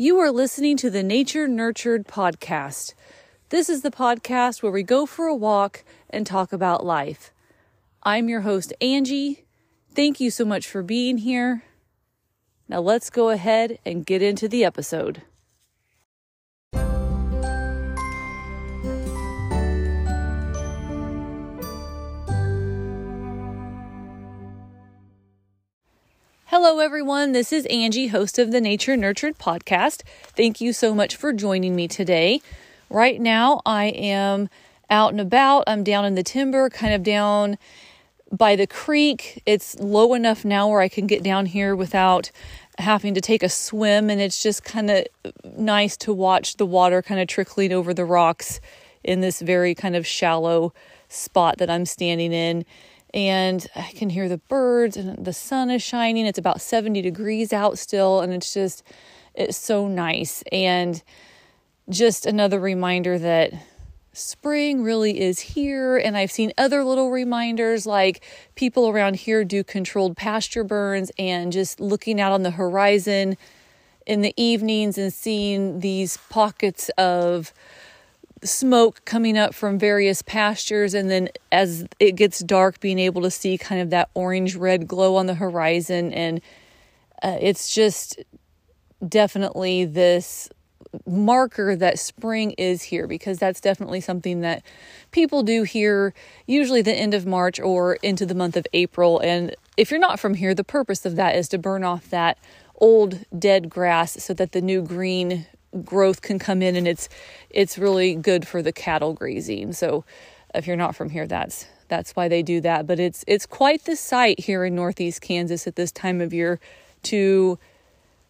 You are listening to the Nature Nurtured podcast. This is the podcast where we go for a walk and talk about life. I'm your host, Angie. Thank you so much for being here. Now let's go ahead and get into the episode. Hello, everyone. This is Angie, host of the Nature Nurtured podcast. Thank you so much for joining me today. Right now, I am out and about. I'm down in the timber, kind of down by the creek. It's low enough now where I can get down here without having to take a swim, and it's just kind of nice to watch the water kind of trickling over the rocks in this very kind of shallow spot that I'm standing in and I can hear the birds and the sun is shining. It's about 70 degrees out still and it's just it's so nice and just another reminder that spring really is here and I've seen other little reminders like people around here do controlled pasture burns and just looking out on the horizon in the evenings and seeing these pockets of smoke coming up from various pastures and then as it gets dark being able to see kind of that orange red glow on the horizon. And uh, it's just definitely this marker that spring is here because that's definitely something that people do here usually the end of March or into the month of April. And if you're not from here the purpose of that is to burn off that old dead grass so that the new green growth can come in and it's it's really good for the cattle grazing. So if you're not from here that's that's why they do that, but it's it's quite the sight here in northeast Kansas at this time of year to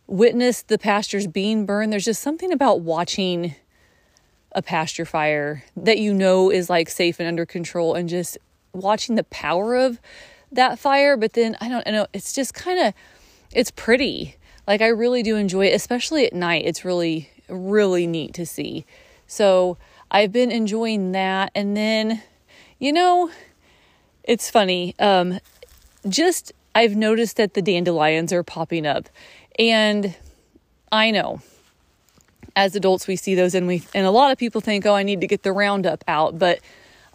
witness the pastures being burned. There's just something about watching a pasture fire that you know is like safe and under control and just watching the power of that fire, but then I don't know, it's just kind of it's pretty like I really do enjoy it, especially at night. It's really, really neat to see. So I've been enjoying that. And then, you know, it's funny. Um, just I've noticed that the dandelions are popping up. And I know as adults we see those and we and a lot of people think, oh, I need to get the roundup out. But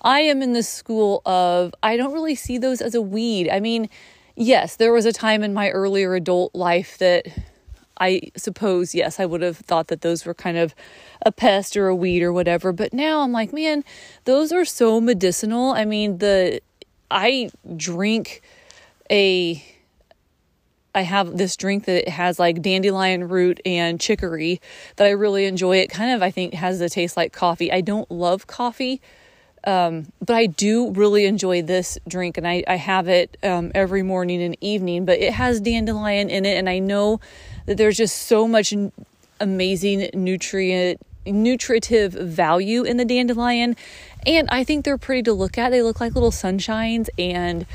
I am in the school of I don't really see those as a weed. I mean, yes, there was a time in my earlier adult life that I suppose, yes, I would have thought that those were kind of a pest or a weed or whatever. But now I'm like, man, those are so medicinal. I mean, the I drink a I have this drink that has like dandelion root and chicory that I really enjoy. It kind of I think has a taste like coffee. I don't love coffee, um, but I do really enjoy this drink, and I, I have it um, every morning and evening. But it has dandelion in it, and I know that there's just so much amazing nutrient nutritive value in the dandelion, and I think they're pretty to look at. They look like little sunshines, and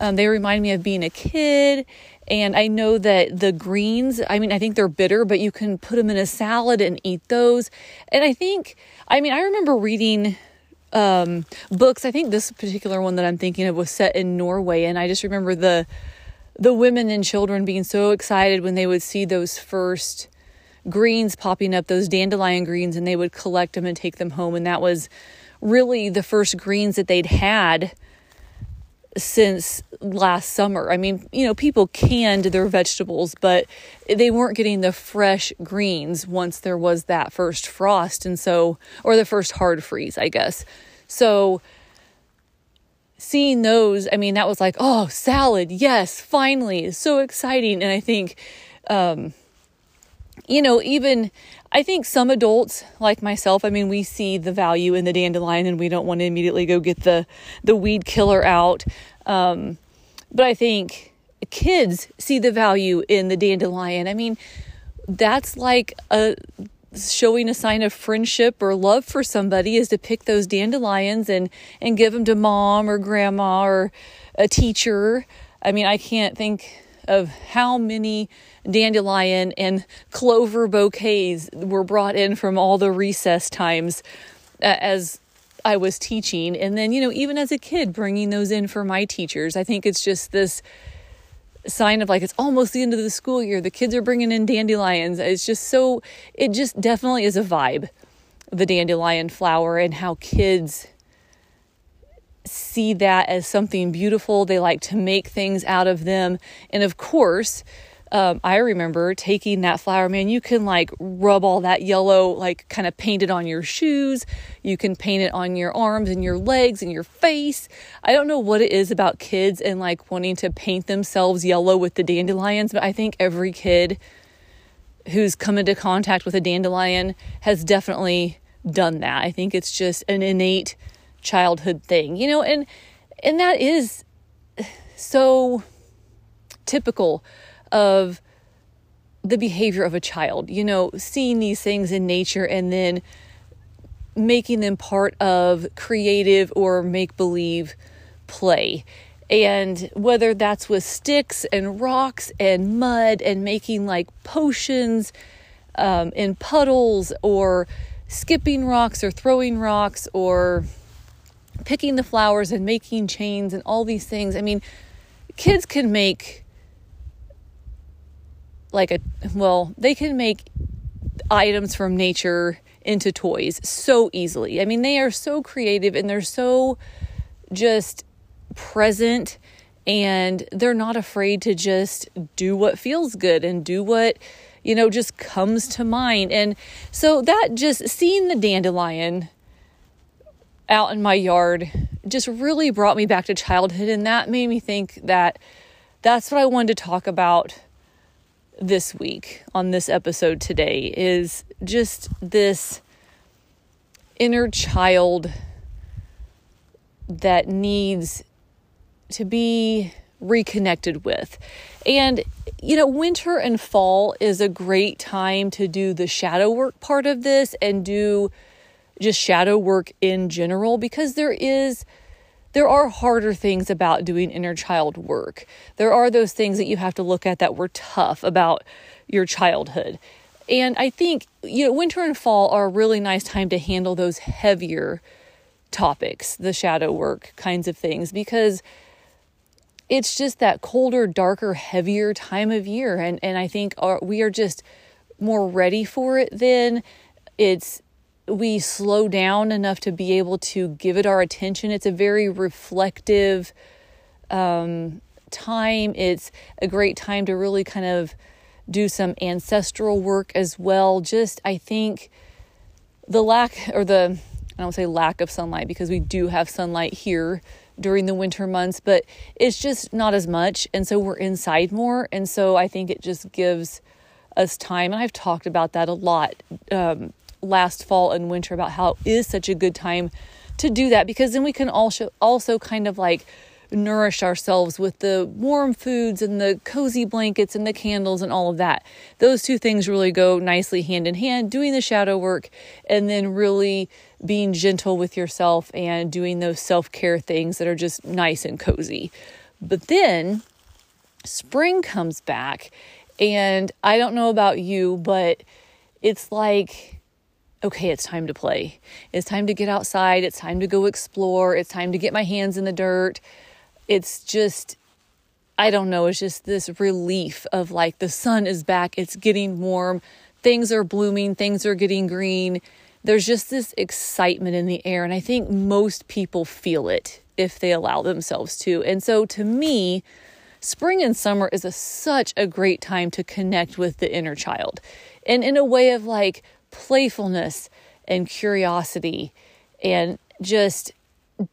um, they remind me of being a kid. And I know that the greens, I mean, I think they're bitter, but you can put them in a salad and eat those. And I think, I mean, I remember reading um, books. I think this particular one that I'm thinking of was set in Norway, and I just remember the the women and children being so excited when they would see those first greens popping up, those dandelion greens, and they would collect them and take them home. And that was really the first greens that they'd had since last summer. I mean, you know, people canned their vegetables, but they weren't getting the fresh greens once there was that first frost. And so, or the first hard freeze, I guess. So seeing those, I mean, that was like, oh, salad, yes, finally, so exciting. And I think, um, you know, even I think some adults like myself, I mean, we see the value in the dandelion and we don't want to immediately go get the the weed killer out. Um, but I think kids see the value in the dandelion. I mean, that's like a showing a sign of friendship or love for somebody is to pick those dandelions and and give them to mom or grandma or a teacher. I mean, I can't think of how many dandelion and clover bouquets were brought in from all the recess times uh, as I was teaching and then you know even as a kid bringing those in for my teachers. I think it's just this sign of like it's almost the end of the school year. The kids are bringing in dandelions. It's just so, it just definitely is a vibe, the dandelion flower, and how kids see that as something beautiful. They like to make things out of them. And of course, um, I remember taking that flower, man, you can like rub all that yellow, like kind of paint it on your shoes. You can paint it on your arms and your legs and your face. I don't know what it is about kids and like wanting to paint themselves yellow with the dandelions, but I think every kid who's come into contact with a dandelion has definitely done that. I think it's just an innate childhood thing, you know, and and that is so typical of the behavior of a child, you know, seeing these things in nature and then making them part of creative or make believe play. And whether that's with sticks and rocks and mud and making like potions um, in puddles or skipping rocks or throwing rocks or picking the flowers and making chains and all these things. I mean, kids can make like a well, they can make items from nature into toys so easily. I mean, they are so creative and they're so just present and they're not afraid to just do what feels good and do what you know just comes to mind. And so that just seeing the dandelion out in my yard just really brought me back to childhood and that made me think that that's what I wanted to talk about this week on this episode today is just this inner child that needs to be reconnected with. And, you know, winter and fall is a great time to do the shadow work part of this and do just shadow work in general because there is there are harder things about doing inner child work. There are those things that you have to look at that were tough about your childhood. And I think, you know, winter and fall are a really nice time to handle those heavier topics, the shadow work kinds of things, because it's just that colder, darker, heavier time of year. And, and I think our, we are just more ready for it then. It's we slow down enough to be able to give it our attention. It's a very reflective um, time. It's a great time to really kind of do some ancestral work as well. Just, I think, the lack or the, I don't say lack of sunlight because we do have sunlight here during the winter months, but it's just not as much. And so we're inside more. And so I think it just gives us time. And I've talked about that a lot. Um, last fall and winter about how it is such a good time to do that because then we can also also kind of like nourish ourselves with the warm foods and the cozy blankets and the candles and all of that. Those two things really go nicely hand in hand, doing the shadow work and then really being gentle with yourself and doing those self-care things that are just nice and cozy. But then spring comes back and I don't know about you, but it's like okay, it's time to play. It's time to get outside. It's time to go explore. It's time to get my hands in the dirt. It's just, I don't know, it's just this relief of like the sun is back, it's getting warm, things are blooming, things are getting green. There's just this excitement in the air. And I think most people feel it if they allow themselves to. And so to me, spring and summer is a, such a great time to connect with the inner child. And in a way of like, playfulness and curiosity and just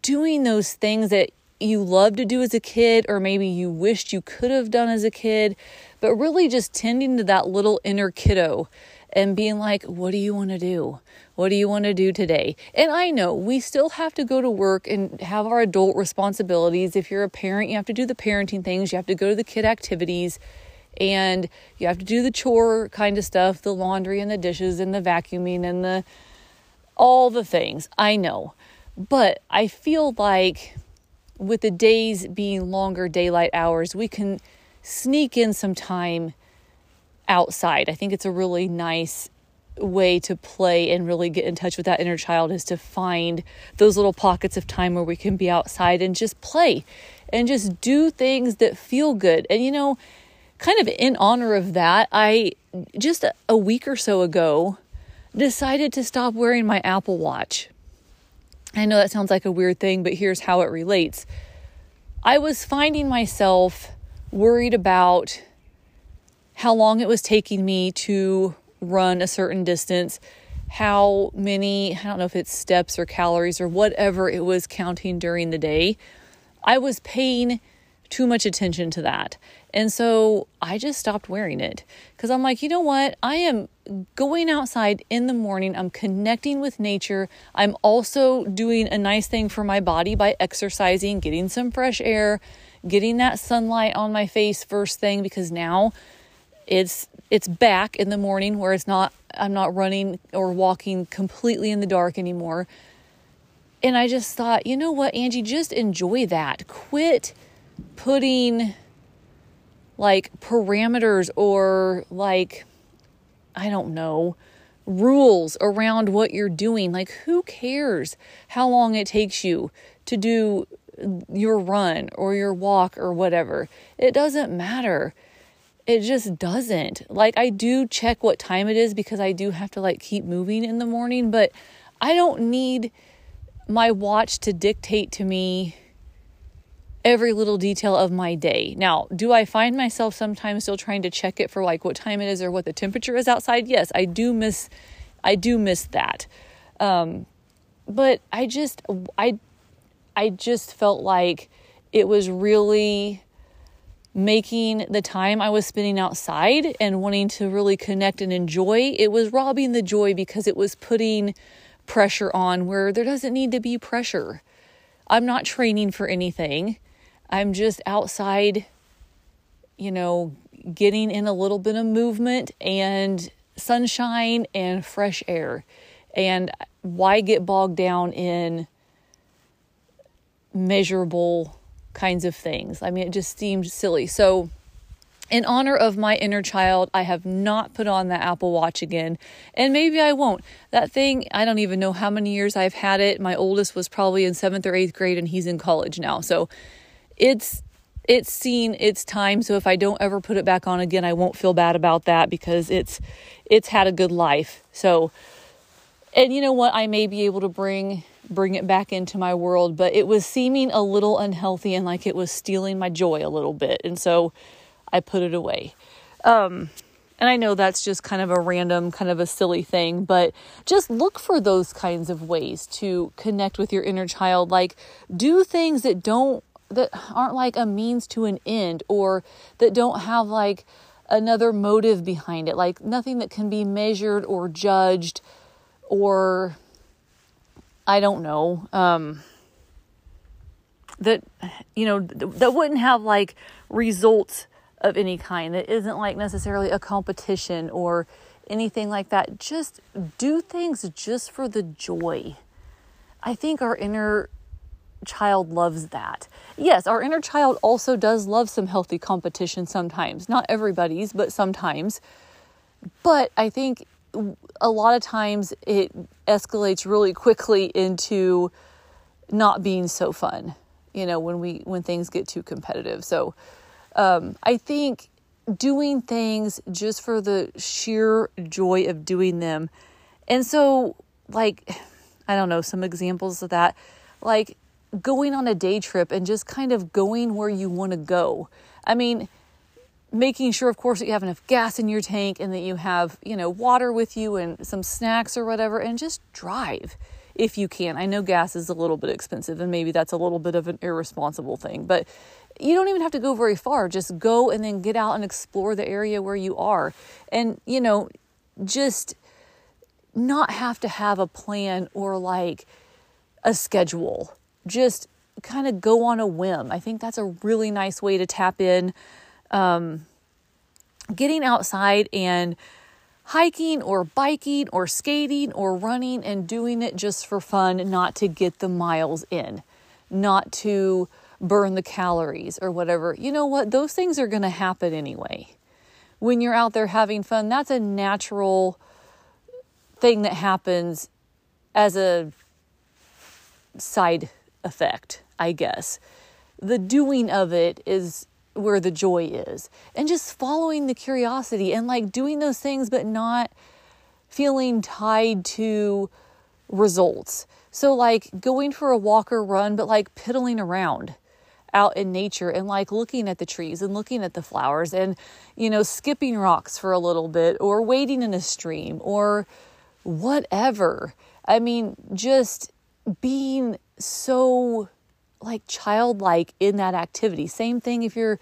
doing those things that you love to do as a kid, or maybe you wished you could have done as a kid, but really just tending to that little inner kiddo and being like, what do you want to do? What do you want to do today? And I know we still have to go to work and have our adult responsibilities. If you're a parent, you have to do the parenting things, you have to go to the kid activities and you have to do the chore kind of stuff the laundry and the dishes and the vacuuming and the all the things. I know. But i feel like with the days being longer daylight hours we can sneak in some time outside. I think it's a really nice way to play and really get in touch with that inner child is to find those little pockets of time where we can be outside and just play and just do things that feel good. And you know, kind of in honor of that, I just a week or so ago decided to stop wearing my Apple Watch. I know that sounds like a weird thing, but here's how it relates. I was finding myself worried about how long it was taking me to run a certain distance, how many, I don't know if it's steps or calories or whatever it was counting during the day. I was paying too much attention to that. And so I just stopped wearing it because I'm like, you know what? I am going outside in the morning. I'm connecting with nature. I'm also doing a nice thing for my body by exercising, getting some fresh air, getting that sunlight on my face first thing because now it's it's back in the morning where it's not I'm not running or walking completely in the dark anymore. And I just thought, you know what, Angie, just enjoy that. Quit putting like parameters or like I don't know, rules around what you're doing. Like who cares how long it takes you to do your run or your walk or whatever? It doesn't matter. It just doesn't. Like I do check what time it is because I do have to like keep moving in the morning, but I don't need my watch to dictate to me every little detail of my day. Now, do I find myself sometimes still trying to check it for like what time it is or what the temperature is outside? Yes, I do miss I do miss that. Um, but I just I I just felt like it was really making the time I was spending outside and wanting to really connect and enjoy, it was robbing the joy because it was putting pressure on where there doesn't need to be pressure. I'm not training for anything. I'm just outside, you know, getting in a little bit of movement and sunshine and fresh air. And why get bogged down in measurable kinds of things? I mean, it just seemed silly. So, in honor of my inner child, I have not put on the Apple Watch again. And maybe I won't. That thing, I don't even know how many years I've had it. My oldest was probably in seventh or eighth grade, and he's in college now. So it's it's seen its time. So if i don't ever put it back on again i won't feel bad about that because it's it's had a good life. So and you know what? I may be able to bring bring it back into my world but it was seeming a little unhealthy and like it was stealing my joy a little bit. And so i put it away. Um and I know that's just kind of a random, kind of a silly thing, but just look for those kinds of ways to connect with your inner child. Like, do things that don't that aren't like a means to an end or that don't have like another motive behind it, like nothing that can be measured or judged or I don't know, um, that, you know, that wouldn't have like results of any kind, that isn't like necessarily a competition or anything like that. Just do things just for the joy. I think our inner child loves that. Yes, our inner child also does love some healthy competition sometimes. Not everybody's, but sometimes. But I think a lot of times it escalates really quickly into not being so fun, you know, when we when things get too competitive. So um, I think doing things just for the sheer joy of doing them. And so like I don't know, some examples of that. Like going on a day trip and just kind of going where you want to go. I mean, making sure, of course, that you have enough gas in your tank and that you have, you know, water with you and some snacks or whatever, and just drive if you can. I know gas is a little bit expensive and maybe that's a little bit of an irresponsible thing, but you don't even have to go very far. Just go and then get out and explore the area where you are. And, you know, just not have to have a plan or like a schedule just kind of go on a whim. I think that's a really nice way to tap in. Um, getting outside and hiking or biking or skating or running and doing it just for fun, not to get the miles in, not to burn the calories or whatever. You know what? Those things are going to happen anyway. When you're out there having fun, that's a natural thing that happens as a side effect, I guess. the doing of it is where the joy is. And just following the curiosity and like doing those things, but not feeling tied to results. So, like going for a walk or run, but like piddling around out in nature and like looking at the trees and looking at the flowers and, you know, skipping rocks for a little bit or wading in a stream or whatever. I mean, just being so like childlike in that activity. Same thing if you're,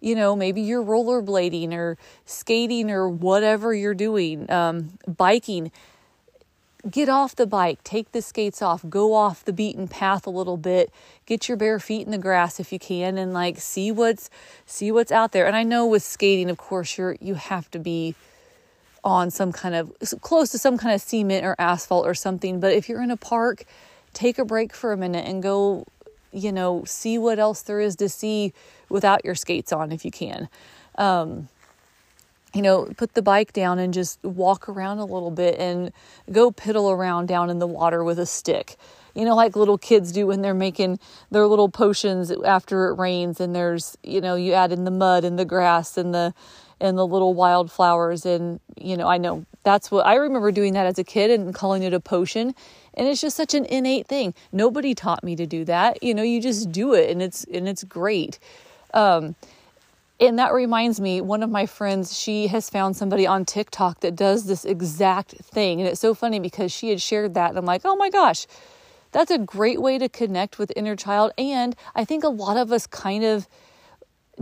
you know, maybe you're rollerblading or skating or whatever you're doing, um, biking. Get off the bike, take the skates off, go off the beaten path a little bit, get your bare feet in the grass if you can and like see what's see what's out there. And I know with skating, of course, you're you have to be on some kind of close to some kind of cement or asphalt or something, but if you're in a park, take a break for a minute and go, you know, see what else there is to see without your skates on if you can. Um, you know, put the bike down and just walk around a little bit and go piddle around down in the water with a stick. You know, like little kids do when they're making their little potions after it rains and there's, you know, you add in the mud and the grass and the and the little wildflowers and you know, I know that's what I remember doing that as a kid and calling it a potion and it's just such an innate thing. Nobody taught me to do that. You know, you just do it and it's and it's great. Um, and that reminds me, one of my friends, she has found somebody on TikTok that does this exact thing. And it's so funny because she had shared that. And I'm like, oh my gosh, that's a great way to connect with inner child. And I think a lot of us kind of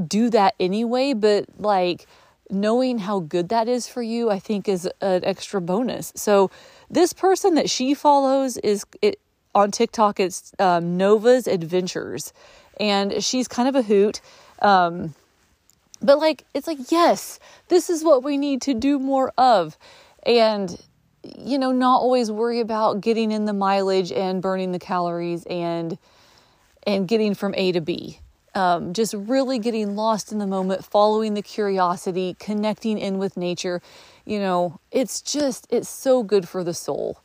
do that anyway, but like knowing how good that is for you, I think is an extra bonus. So this person that she follows is it, on TikTok, it's um, Nova's Adventures. And she's kind of a hoot. Um, but like, it's like, yes, this is what we need to do more of. And, you know, not always worry about getting in the mileage and burning the calories and, and getting from A to B. Um, just really getting lost in the moment, following the curiosity, connecting in with nature. You know, it's just, it's so good for the soul.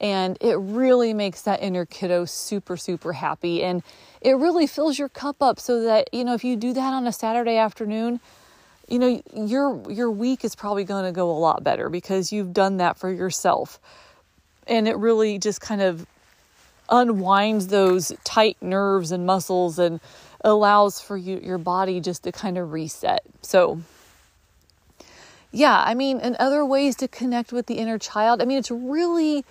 And it really makes that inner kiddo super, super happy. And it really fills your cup up so that, you know, if you do that on a Saturday afternoon, you know, your your week is probably going to go a lot better because you've done that for yourself. And it really just kind of unwinds those tight nerves and muscles and allows for you, your body just to kind of reset. So, yeah, I mean, and other ways to connect with the inner child. I mean, it's really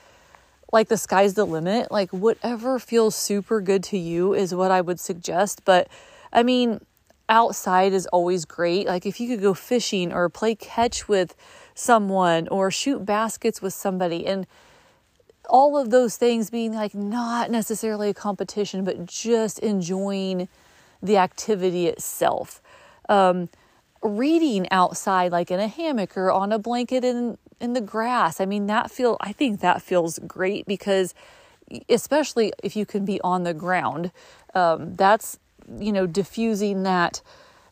like the sky's the limit. Like whatever feels super good to you is what I would suggest. But I mean, outside is always great. Like if you could go fishing or play catch with someone or shoot baskets with somebody and all of those things being like not necessarily a competition, but just enjoying the activity itself. Um, reading outside, like in a hammock or on a blanket in in the grass. I mean, that feel I think that feels great because especially if you can be on the ground, um, that's you know diffusing that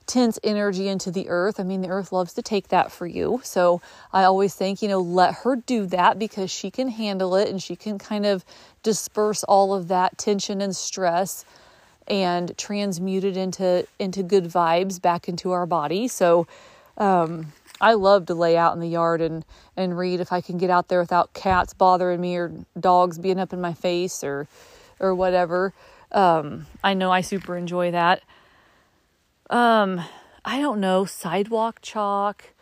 tense energy into the earth. I mean, the earth loves to take that for you. So I always think, you know, let her do that because she can handle it and she can kind of disperse all of that tension and stress and transmuted into into good vibes back into our body. So um, I love to lay out in the yard and and read if I can get out there without cats bothering me or dogs being up in my face or or whatever. Um, I know I super enjoy that. Um, I don't know, sidewalk chalk,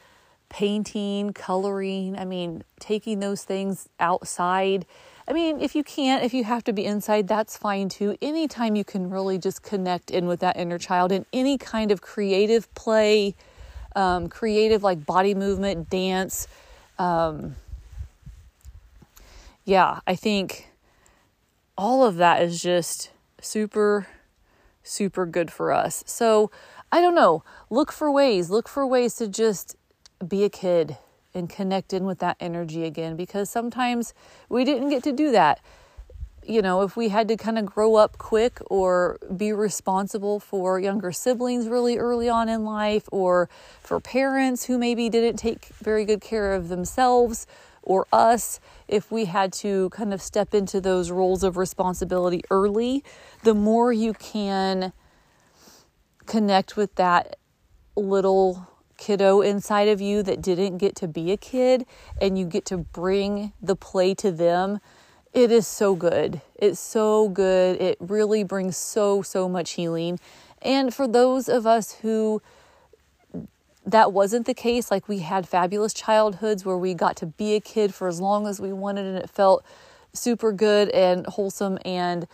painting, coloring. I mean, taking those things outside. I mean, if you can't, if you have to be inside, that's fine too. Anytime you can really just connect in with that inner child in any kind of creative play, um, creative like body movement, dance. Um, yeah, I think all of that is just super, super good for us. So I don't know. Look for ways, look for ways to just be a kid and connect in with that energy again because sometimes we didn't get to do that. You know, if we had to kind of grow up quick or be responsible for younger siblings really early on in life, or for parents who maybe didn't take very good care of themselves or us, if we had to kind of step into those roles of responsibility early, the more you can connect with that little kiddo inside of you that didn't get to be a kid and you get to bring the play to them, it is so good. It's so good. It really brings so, so much healing. And for those of us who that wasn't the case, like we had fabulous childhoods where we got to be a kid for as long as we wanted and it felt super good and wholesome and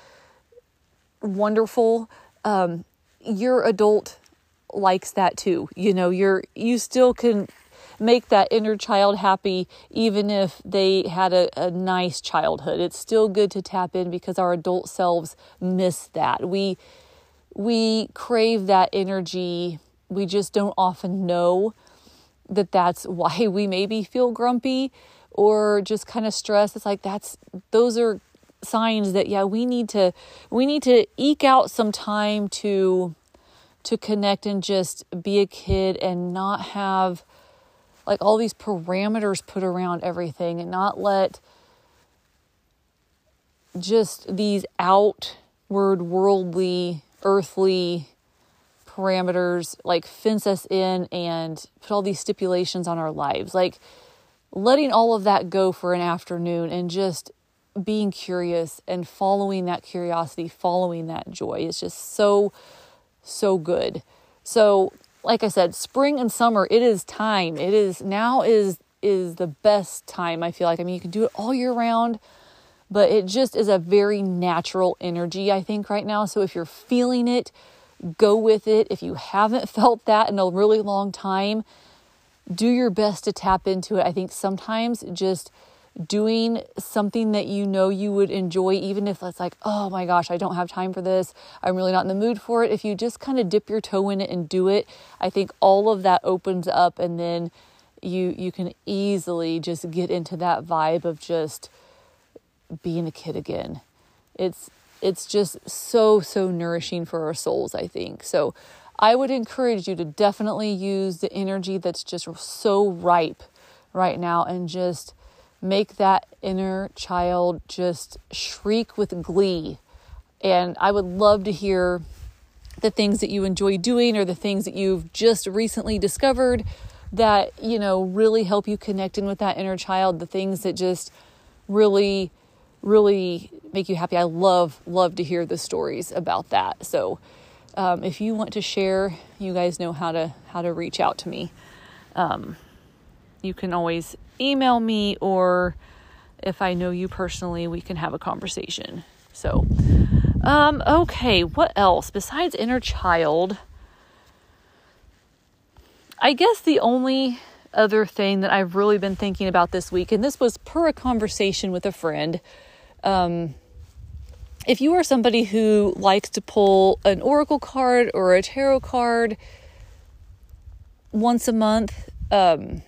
wonderful. Um, your adult likes that too. You know, you're you still can make that inner child happy even if they had a, a nice childhood. It's still good to tap in because our adult selves miss that. We we crave that energy. We just don't often know that that's why we maybe feel grumpy or just kind of stressed. It's like that's those are signs that yeah, we need to we need to eke out some time to to connect and just be a kid and not have like all these parameters put around everything and not let just these outward worldly earthly parameters like fence us in and put all these stipulations on our lives. Like letting all of that go for an afternoon and just being curious and following that curiosity following that joy is just so so good. So, like I said, spring and summer, it is time. It is now is is the best time I feel like. I mean, you can do it all year round, but it just is a very natural energy I think right now. So if you're feeling it, go with it. If you haven't felt that in a really long time, do your best to tap into it. I think sometimes just doing something that you know you would enjoy, even if it's like, oh my gosh, I don't have time for this. I'm really not in the mood for it. If you just kind of dip your toe in it and do it, I think all of that opens up and then you you can easily just get into that vibe of just being a kid again. It's it's just so so nourishing for our souls, I think. So I would encourage you to definitely use the energy that's just so ripe right now and just make that inner child just shriek with glee. And I would love to hear the things that you enjoy doing or the things that you've just recently discovered that, you know, really help you connect in with that inner child, the things that just really, really make you happy. I love, love to hear the stories about that. So, um, if you want to share, you guys know how to how to reach out to me. Um, you can always email me or if I know you personally, we can have a conversation. So, um, okay, what else besides inner child? I guess the only other thing that I've really been thinking about this week, and this was per a conversation with a friend. Um, if you are somebody who likes to pull an oracle card or a tarot card once a month, um,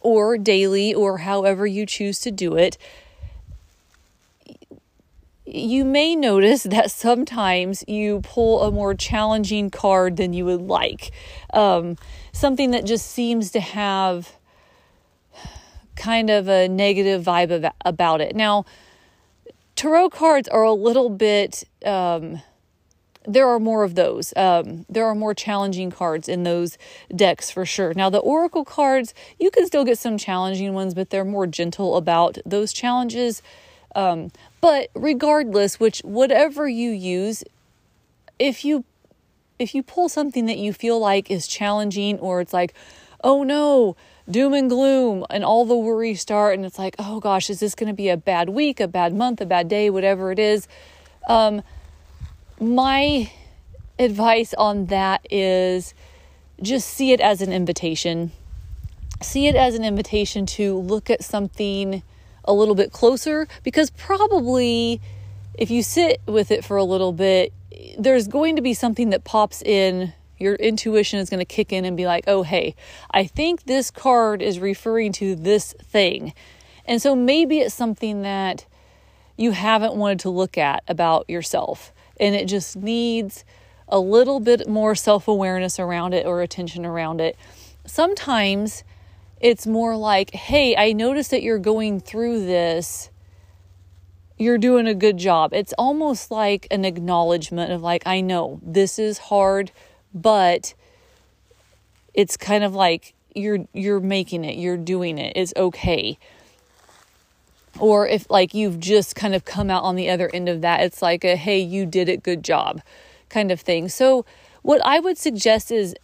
or daily or however you choose to do it, you may notice that sometimes you pull a more challenging card than you would like. Um, something that just seems to have kind of a negative vibe about it. Now, tarot cards are a little bit um, there are more of those. Um, there are more challenging cards in those decks for sure. Now, the Oracle cards, you can still get some challenging ones, but they're more gentle about those challenges. Um, but regardless, which whatever you use, if you if you pull something that you feel like is challenging or it's like, oh no, doom and gloom and all the worries start and it's like, oh gosh, is this going to be a bad week, a bad month, a bad day, whatever it is. Um, my advice on that is just see it as an invitation. See it as an invitation to look at something a little bit closer because probably if you sit with it for a little bit, there's going to be something that pops in. Your intuition is going to kick in and be like, oh, hey, I think this card is referring to this thing. And so maybe it's something that you haven't wanted to look at about yourself and it just needs a little bit more self awareness around it or attention around it. Sometimes it's more like, hey, I noticed that you're going through this. You're doing a good job. It's almost like an acknowledgement of, like, I know this is hard, but it's kind of like you're you're making it, you're doing it. It's okay. Or if like you've just kind of come out on the other end of that, it's like a hey, you did it, good job kind of thing. So what I would suggest is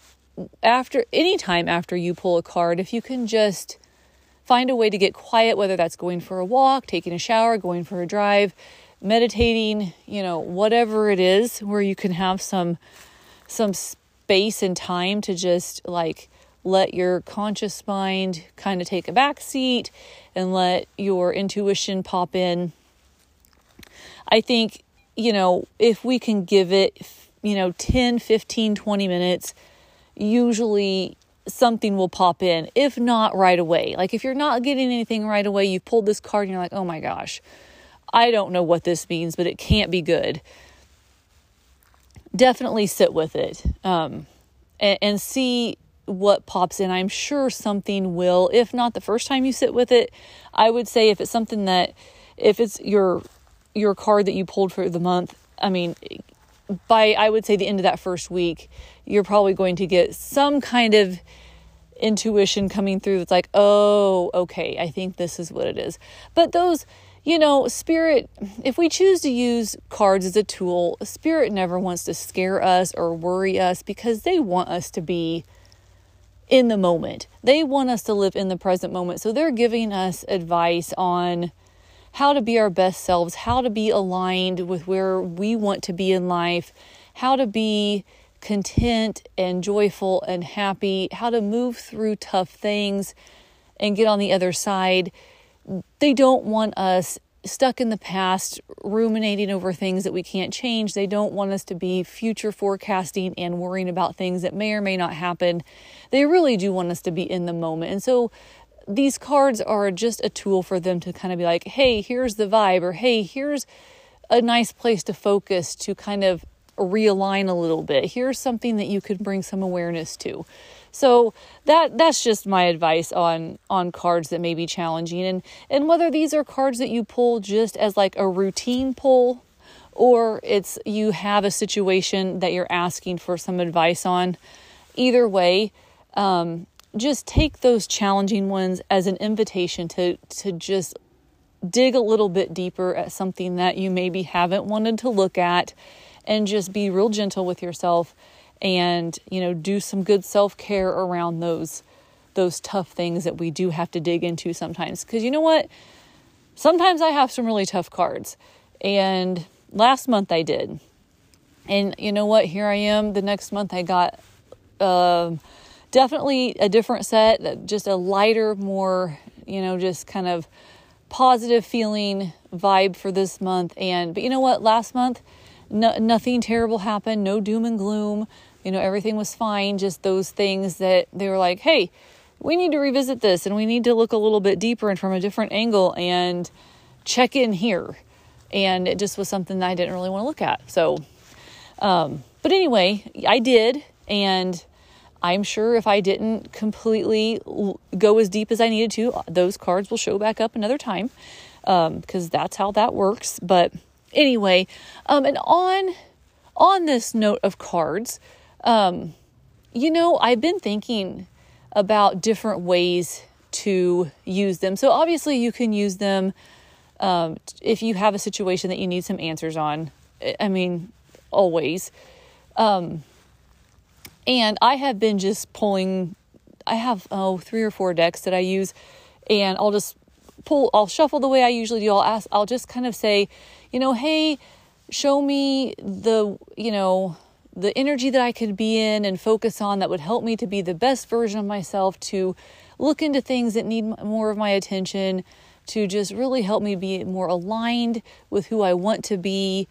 after any time after you pull a card, if you can just find a way to get quiet, whether that's going for a walk, taking a shower, going for a drive, meditating, you know, whatever it is where you can have some some space and time to just like let your conscious mind kind of take a back seat and let your intuition pop in. I think, you know, if we can give it, you know, 10, 15, 20 minutes, usually something will pop in, if not right away. Like if you're not getting anything right away, you pulled this card and you're like, oh my gosh, I don't know what this means, but it can't be good. Definitely sit with it um, and, and see what pops in. I'm sure something will, if not the first time you sit with it. I would say if it's something that, if it's your your card that you pulled for the month, I mean, by I would say the end of that first week, you're probably going to get some kind of intuition coming through It's like, oh, okay, I think this is what it is. But those, you know, spirit, if we choose to use cards as a tool, spirit never wants to scare us or worry us because they want us to be in the moment. They want us to live in the present moment. So they're giving us advice on how to be our best selves, how to be aligned with where we want to be in life, how to be content and joyful and happy, how to move through tough things and get on the other side. They don't want us stuck in the past, ruminating over things that we can't change. They don't want us to be future forecasting and worrying about things that may or may not happen. They really do want us to be in the moment. And so these cards are just a tool for them to kind of be like, hey, here's the vibe, or hey, here's a nice place to focus to kind of realign a little bit. Here's something that you could bring some awareness to. So that that's just my advice on on cards that may be challenging and and whether these are cards that you pull just as like a routine pull or it's you have a situation that you're asking for some advice on. Either way, um, just take those challenging ones as an invitation to to just dig a little bit deeper at something that you maybe haven't wanted to look at and just be real gentle with yourself and you know do some good self-care around those those tough things that we do have to dig into sometimes. Because you know what? Sometimes i have some really tough cards. And last month i did. And you know what? Here i am. The next month i got um definitely a different set, just a lighter, more, you know, just kind of positive feeling vibe for this month. And, but you know what? Last month, no, nothing terrible happened, no doom and gloom. You know, everything was fine. Just those things that they were like, hey, we need to revisit this and we need to look a little bit deeper and from a different angle and check in here. And it just was something that I didn't really want to look at. So, um, but anyway, I did. And I'm sure if I didn't completely go as deep as I needed to, those cards will show back up another time because um, that's how that works. But anyway, um, and on on this note of cards, um, you know, I've been thinking about different ways to use them. So obviously, you can use them um, if you have a situation that you need some answers on. I mean, always. Um, and I have been just pulling, I have, oh, three or four decks that I use, and I'll just pull, I'll shuffle the way I usually do. I'll ask, I'll just kind of say, you know, hey, show me the, you know, the energy that I could be in and focus on that would help me to be the best version of myself, to look into things that need more of my attention, to just really help me be more aligned with who I want to be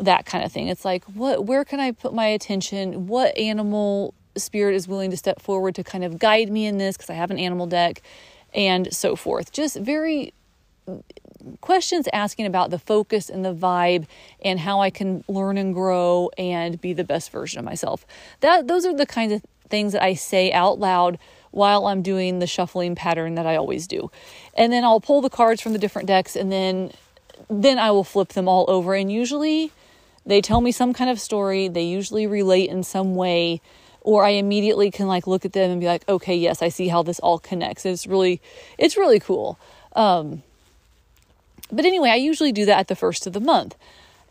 that kind of thing. It's like what where can I put my attention? What animal spirit is willing to step forward to kind of guide me in this because I have an animal deck and so forth. Just very questions asking about the focus and the vibe and how I can learn and grow and be the best version of myself. That those are the kinds of things that I say out loud while I'm doing the shuffling pattern that I always do. And then I'll pull the cards from the different decks and then then I will flip them all over and usually they tell me some kind of story. They usually relate in some way, or I immediately can like look at them and be like, okay, yes, I see how this all connects. It's really, it's really cool. Um, but anyway, I usually do that at the first of the month.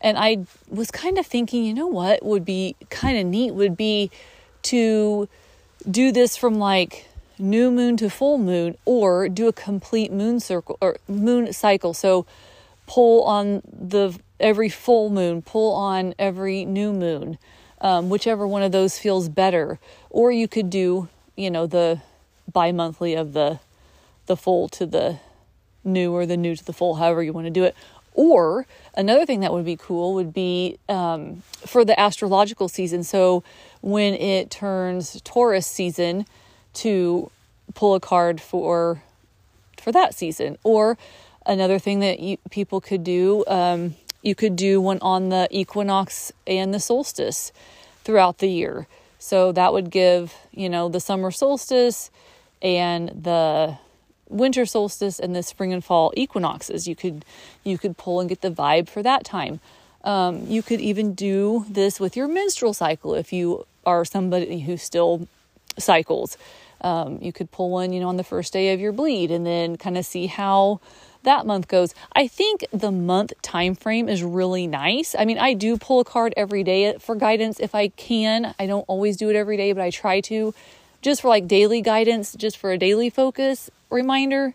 And I was kind of thinking, you know what would be kind of neat would be to do this from like new moon to full moon or do a complete moon circle or moon cycle. So pull on the every full moon, pull on every new moon, um, whichever one of those feels better. Or you could do, you know, the bi-monthly of the the full to the new or the new to the full, however you want to do it. Or another thing that would be cool would be um, for the astrological season. So when it turns Taurus season, to pull a card for for that season. Or another thing that you, people could do, um, you could do one on the equinox and the solstice throughout the year. So that would give you know the summer solstice and the winter solstice and the spring and fall equinoxes. You could you could pull and get the vibe for that time. Um, you could even do this with your menstrual cycle if you are somebody who still cycles. Um, you could pull one, you know, on the first day of your bleed and then kind of see how that month goes. I think the month time frame is really nice. I mean, I do pull a card every day for guidance if I can. I don't always do it every day, but I try to just for like daily guidance, just for a daily focus reminder.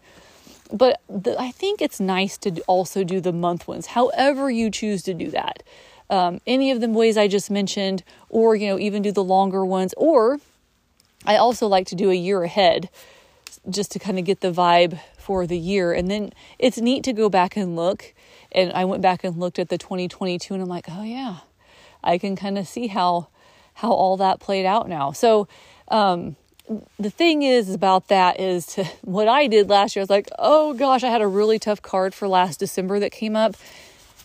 But the, I think it's nice to also do the month ones, however you choose to do that. Um, any of the ways I just mentioned, or you know, even do the longer ones, or I also like to do a year ahead just to kind of get the vibe for the year. And then it's neat to go back and look. And I went back and looked at the 2022 and I'm like, oh yeah, I can kind of see how how all that played out now. So um, the thing is about that is to, what I did last year. I was like, oh gosh, I had a really tough card for last December that came up.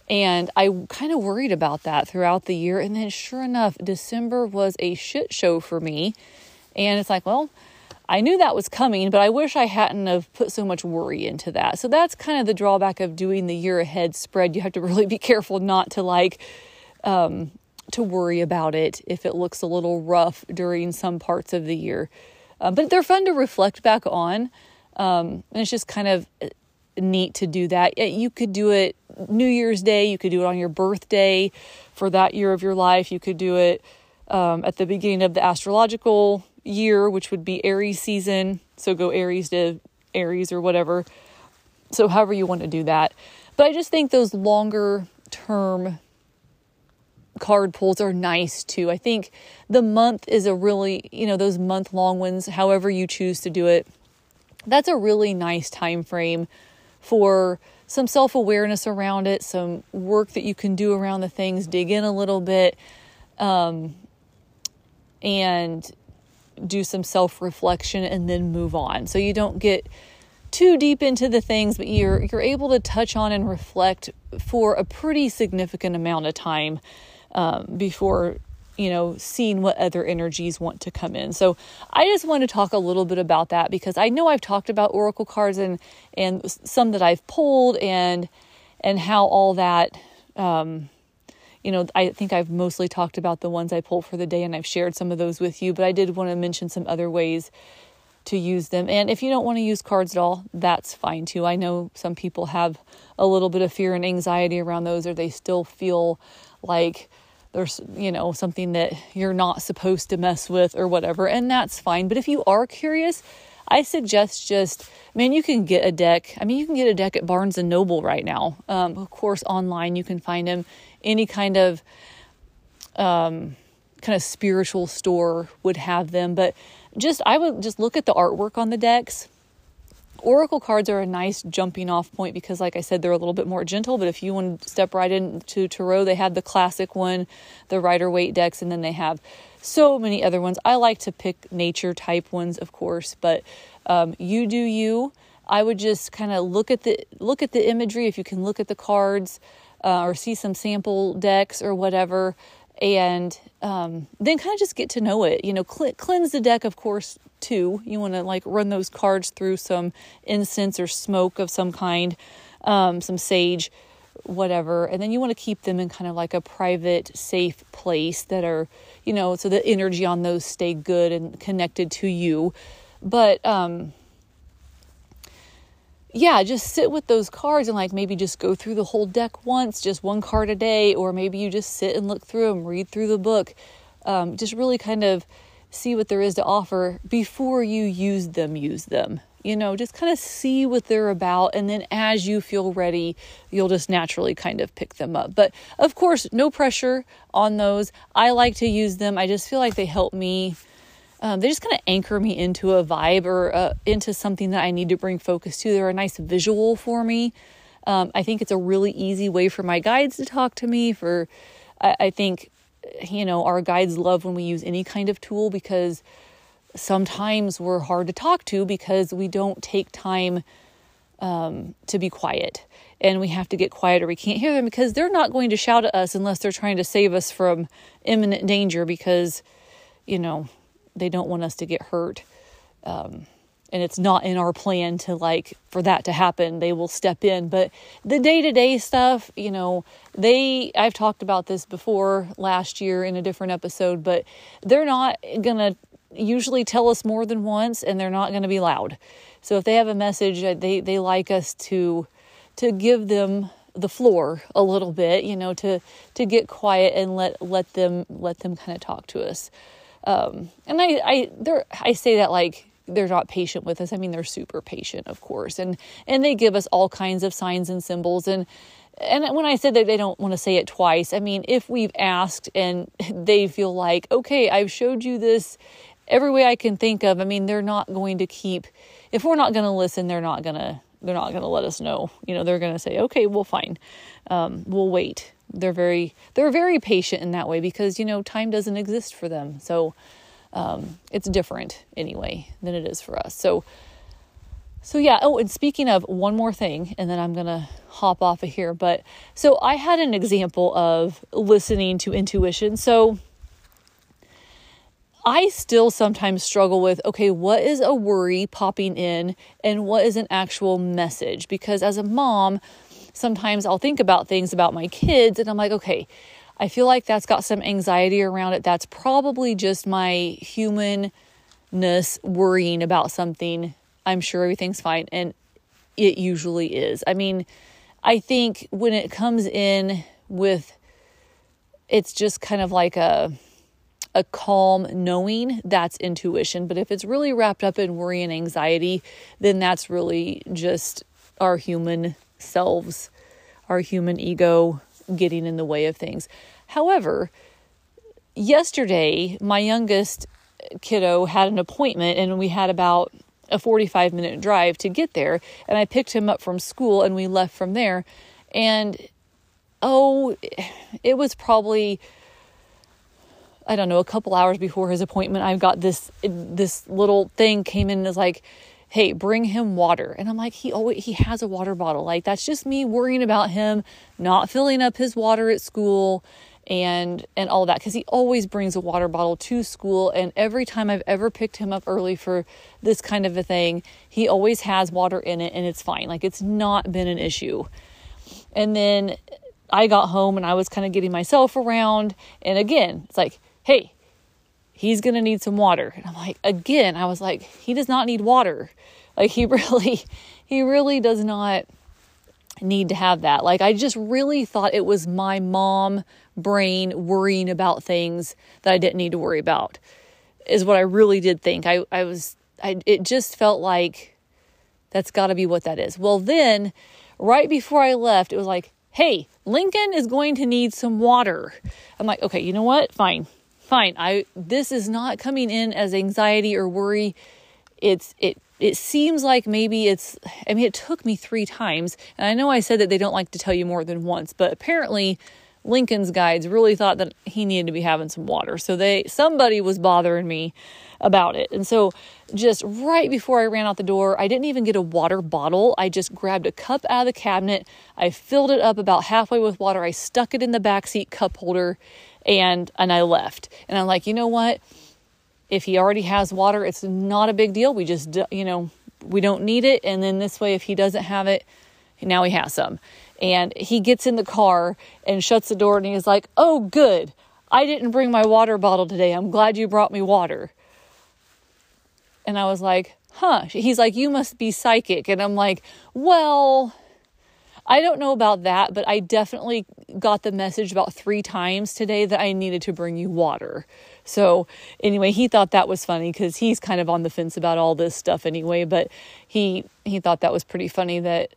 And I kind of worried about that throughout the year. And then, sure enough, December was a shit show for me. And it's like, well, I knew that was coming, but I wish I hadn't have put so much worry into that. So that's kind of the drawback of doing the year ahead spread. You have to really be careful not to like um, to worry about it if it looks a little rough during some parts of the year. Uh, but they're fun to reflect back on. Um, and it's just kind of uh, neat to do that. You could do it New Year's Day, you could do it on your birthday for that year of your life, you could do it um, at the beginning of the astrological year, which would be Aries season. So go Aries to Aries or whatever. So, however you want to do that. But I just think those longer term card pulls are nice too. I think the month is a really, you know, those month long ones, however you choose to do it, that's a really nice time frame for some self awareness around it, some work that you can do around the things, dig in a little bit, um, and do some self reflection and then move on. So you don't get too deep into the things, but you're you're able to touch on and reflect for a pretty significant amount of time um, before you know seeing what other energies want to come in. So i just want to talk a little bit about that because i know i've talked about oracle cards and and some that i've pulled and and how all that um, you know i think i've mostly talked about the ones i pulled for the day and i've shared some of those with you but i did want to mention some other ways to use them. And if you don't want to use cards at all that's fine too. I know some people have a little bit of fear and anxiety around those or they still feel like there's you know something that you're not supposed to mess with or whatever and that's fine. But if you are curious i suggest just man you can get a deck. I mean you can get a deck at barnes and noble right now. Um, of course online you can find them any kind of um, kind of spiritual store would have them. But just i would just look at the artwork on the decks Oracle cards are a nice jumping off point because, like I said, they're a little bit more gentle. But if you want to step right into Tarot, they have the classic one, the Rider Waite decks, and then they have so many other ones. I like to pick nature type ones, of course, but um, you do you. I would just kind of look at the look at the imagery. If you can look at the cards uh, or see some sample decks or whatever, and um, then kind of just get to know it. You know, cl- cleanse the deck, of course, too. You want to like run those cards through some incense or smoke of some kind, um, some sage. whatever. And then you want to keep them in kind of like a private, safe place that are, you know, so the energy on those stay good and connected to you. But, um, yeah, just sit with those cards and like maybe just go through the whole deck once, just one card a day, or maybe you just sit and look through them, read through the book. Um, just really kind of see what there is to offer before you use them, use them. You know, just kind of see what they're about. And then as you feel ready, you'll just naturally kind of pick them up. But of course, no pressure on those. I like to use them. I just feel like they help me. Um, they just kind of anchor me into a vibe or uh, into something that I need to bring focus to. They're a nice visual for me. Um, I think it's a really easy way for my guides to talk to me. For I, I think, you know, our guides love when we use any kind of tool because sometimes we're hard to talk to because we don't take time um, to be quiet and we have to get quiet or we can't hear them because they're not going to shout at us unless they're trying to save us from imminent danger because you know they don't want us to get hurt um, and it's not in our plan to like for that to happen they will step in but the day-to-day stuff you know they i've talked about this before last year in a different episode but they're not gonna usually tell us more than once and they're not to be loud. So if they have a message uh, they they like us to to give them the floor a little bit, you know, to to get quiet and let let them let them kind of talk to us. Um, and I I they I say that like they're not patient with us. I mean, they're super patient, of course, and and they give us all kinds of signs and symbols. And and when I said that they don't want to say it twice, I mean if we've asked and they feel like, okay, I've showed you this every way I can think of. I mean, they're not going to keep if we're not going to listen, they're not going to they're not going to let us know. You know, they're going to say, "Okay, well fine. Um, we'll wait." They're very they're very patient in that way because, you know, time doesn't exist for them. So, um, it's different anyway than it is for us. So, so yeah, oh, and speaking of one more thing, and then I'm gonna hop off of here. But so I had an example of listening to intuition. So I still sometimes struggle with okay, what is a worry popping in and what is an actual message? Because as a mom, sometimes I'll think about things about my kids and I'm like, okay, I feel like that's got some anxiety around it. That's probably just my humanness worrying about something. I'm sure everything's fine. And it usually is. I mean, I think when it comes in with, it's just kind of like a, a calm knowing, that's intuition. But if it's really wrapped up in worry and anxiety, then that's really just our human selves, our human ego getting in the way of things. However, yesterday, my youngest kiddo had an appointment and we had about a 45 minute drive to get there. And I picked him up from school and we left from there. And oh, it was probably I don't know, a couple hours before his appointment, I've got this this little thing came in and is like, "Hey, bring him water." And I'm like, "He always he has a water bottle." Like that's just me worrying about him not filling up his water at school and and all that cuz he always brings a water bottle to school and every time I've ever picked him up early for this kind of a thing, he always has water in it and it's fine. Like it's not been an issue. And then I got home and I was kind of getting myself around and again, it's like hey, he's going to need some water. And I'm like, again, I was like, he does not need water. Like, he really, he really does not need to have that. Like, I just really thought it was my mom brain worrying about things that I didn't need to worry about, is what I really did think. I, I was, I, it just felt like that's got to be what that is. Well, then right before I left, it was like, hey, Lincoln is going to need some water. I'm like, okay, you know what? Fine fine. I this is not coming in as anxiety or worry. It's it it seems like maybe it's I mean it took me 3 times and I know I said that they don't like to tell you more than once, but apparently Lincoln's guides really thought that he needed to be having some water. So they somebody was bothering me about it. And so just right before I ran out the door, I didn't even get a water bottle. I just grabbed a cup out of the cabinet. I filled it up about halfway with water. I stuck it in the backseat cup holder and and I left. And I'm like, you know what? If he already has water, it's not a big deal. We just you know we don't need it. And then this way, if he doesn't have it, now he has some. And he gets in the car and shuts the door and he's like, Oh, good. I didn't bring my water bottle today. I'm glad you brought me water. And I was like, Huh. He's like, You must be psychic. And I'm like, Well, I don't know about that, but I definitely got the message about three times today that I needed to bring you water. So, anyway, he thought that was funny because he's kind of on the fence about all this stuff anyway, but he he thought that was pretty funny that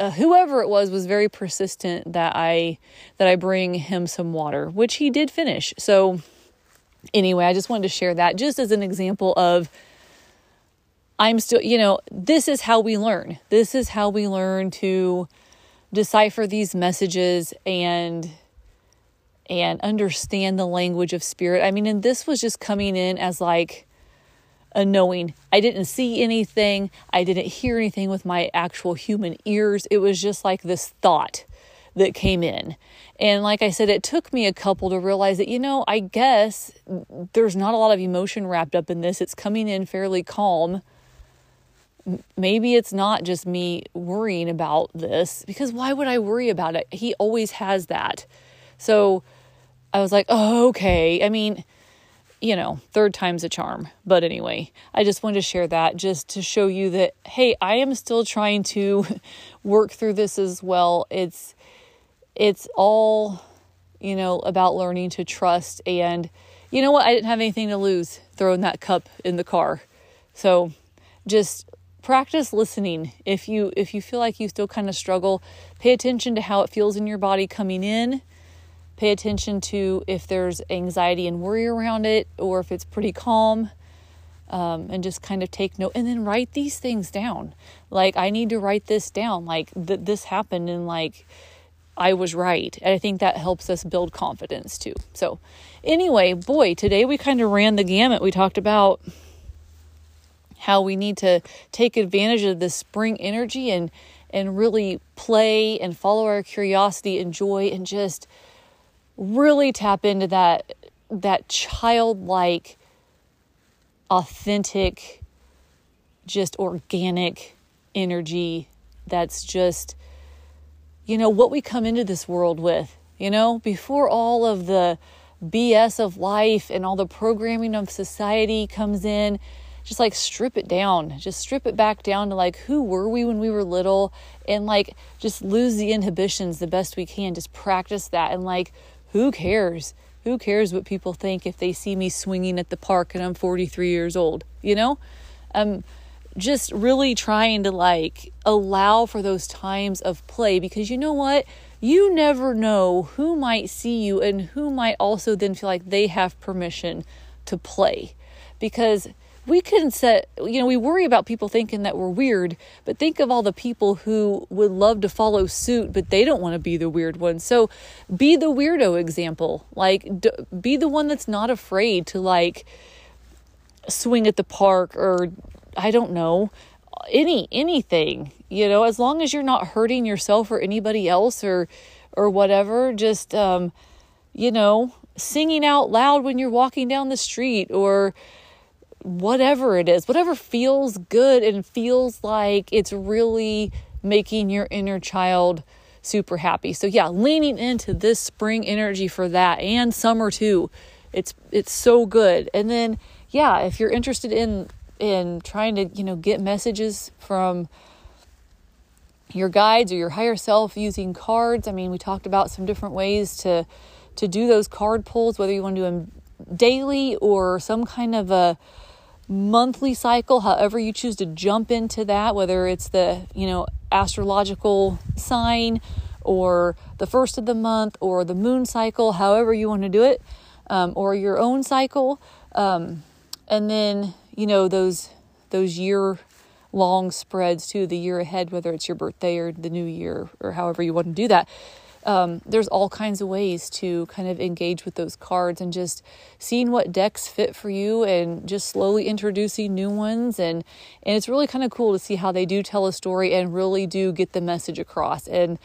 uh, whoever it was was very persistent that I that I bring him some water, which he did finish. So, anyway, I just wanted to share that just as an example of I'm still, you know, this is how we learn. This is how we learn to decipher these messages and and understand the language of spirit. I mean, and this was just coming in as like a knowing. I didn't see anything, I didn't hear anything with my actual human ears. It was just like this thought that came in. And like I said, it took me a couple to realize that, you know, I guess there's not a lot of emotion wrapped up in this. It's coming in fairly calm maybe it's not just me worrying about this because why would I worry about it? He always has that. So I was like, oh, okay. I mean, you know, third time's a charm. But anyway, I just wanted to share that just to show you that, hey, I am still trying to work through this as well. It's, it's all, you know, about learning to trust. And you know what? I didn't have anything to lose throwing that cup in the car. So just practice listening. If you if you feel like you still kind of struggle pay attention to how it feels in your body coming in. Pay attention to if there's anxiety and worry around it or if it's pretty calm um, and just kind of take note and then write these things down. Like i need to write this down. Like th- this happened and like i was right. And i think that helps us build confidence too. So anyway boy today we kind of ran the gamut. We talked about how we need to take advantage of this spring energy and and really play and follow our curiosity and joy and just really tap into that that childlike authentic just organic energy that's just you know what we come into this world with you know? Before all of the BS of life and all the programming of society comes in just like strip it down, just strip it back down to like who were we when we were little and like just lose the inhibitions the best we can. Just practice that and like who cares? Who cares what people think if they see me swinging at the park and I'm 43 years old, you know? Um just really trying to like allow for those times of play because you know what? You never know who might see you and who might also then feel like they have permission to play. Because we can set, you know, we worry about people thinking that we're weird, but think of all the people who would love to follow suit, but they don't want to be the weird one. So be the weirdo example. Like, d- be the one that's not afraid to, like, swing at the park or, I don't know, any anything you know as long as you're not hurting yourself or anybody else or or whatever just um you know singing out loud when you're walking down the street or whatever it is, whatever feels good and feels like it's really making your inner child super happy. So yeah, leaning into this spring energy for that and summer too. It's it's so good. And then yeah, if you're interested in in trying to, you know, get messages from your guides or your higher self using cards, I mean, we talked about some different ways to to do those card pulls whether you want to do them daily or some kind of a monthly cycle, however you choose to jump into that, whether it's the, you know, astrological sign or the first of the month or the moon cycle, however you want to do it, um, or your own cycle. Um, and then, you know, those those year long spreads too, the year ahead, whether it's your birthday or the new year or however you want to do that um, there's all kinds of ways to kind of engage with those cards and just seeing what decks fit for you and just slowly introducing new ones. And and it's really kind of cool to see how they do tell a story and really do get the message across. And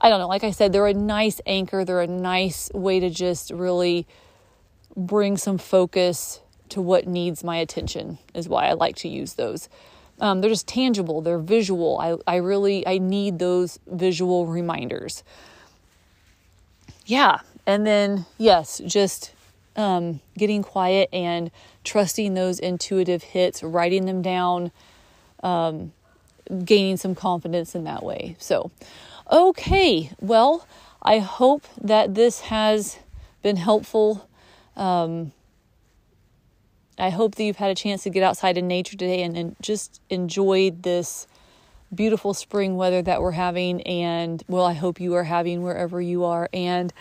I don't know like I said they're a nice anchor. They're a nice way to just really bring some focus to what needs my attention is why I like to use those. Um, they're just tangible. They're visual. I, I really i need those visual reminders yeah. And then yes just um, getting quiet and trusting those intuitive hits writing them down um, gaining some confidence in that way. So okay. Well i hope that this has been helpful. Um, I hope that you've had a chance to get outside in nature today and, and just enjoyed this beautiful spring weather that we're having. And well, I hope you are having wherever you are. And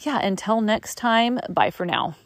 yeah, until next time, bye for now.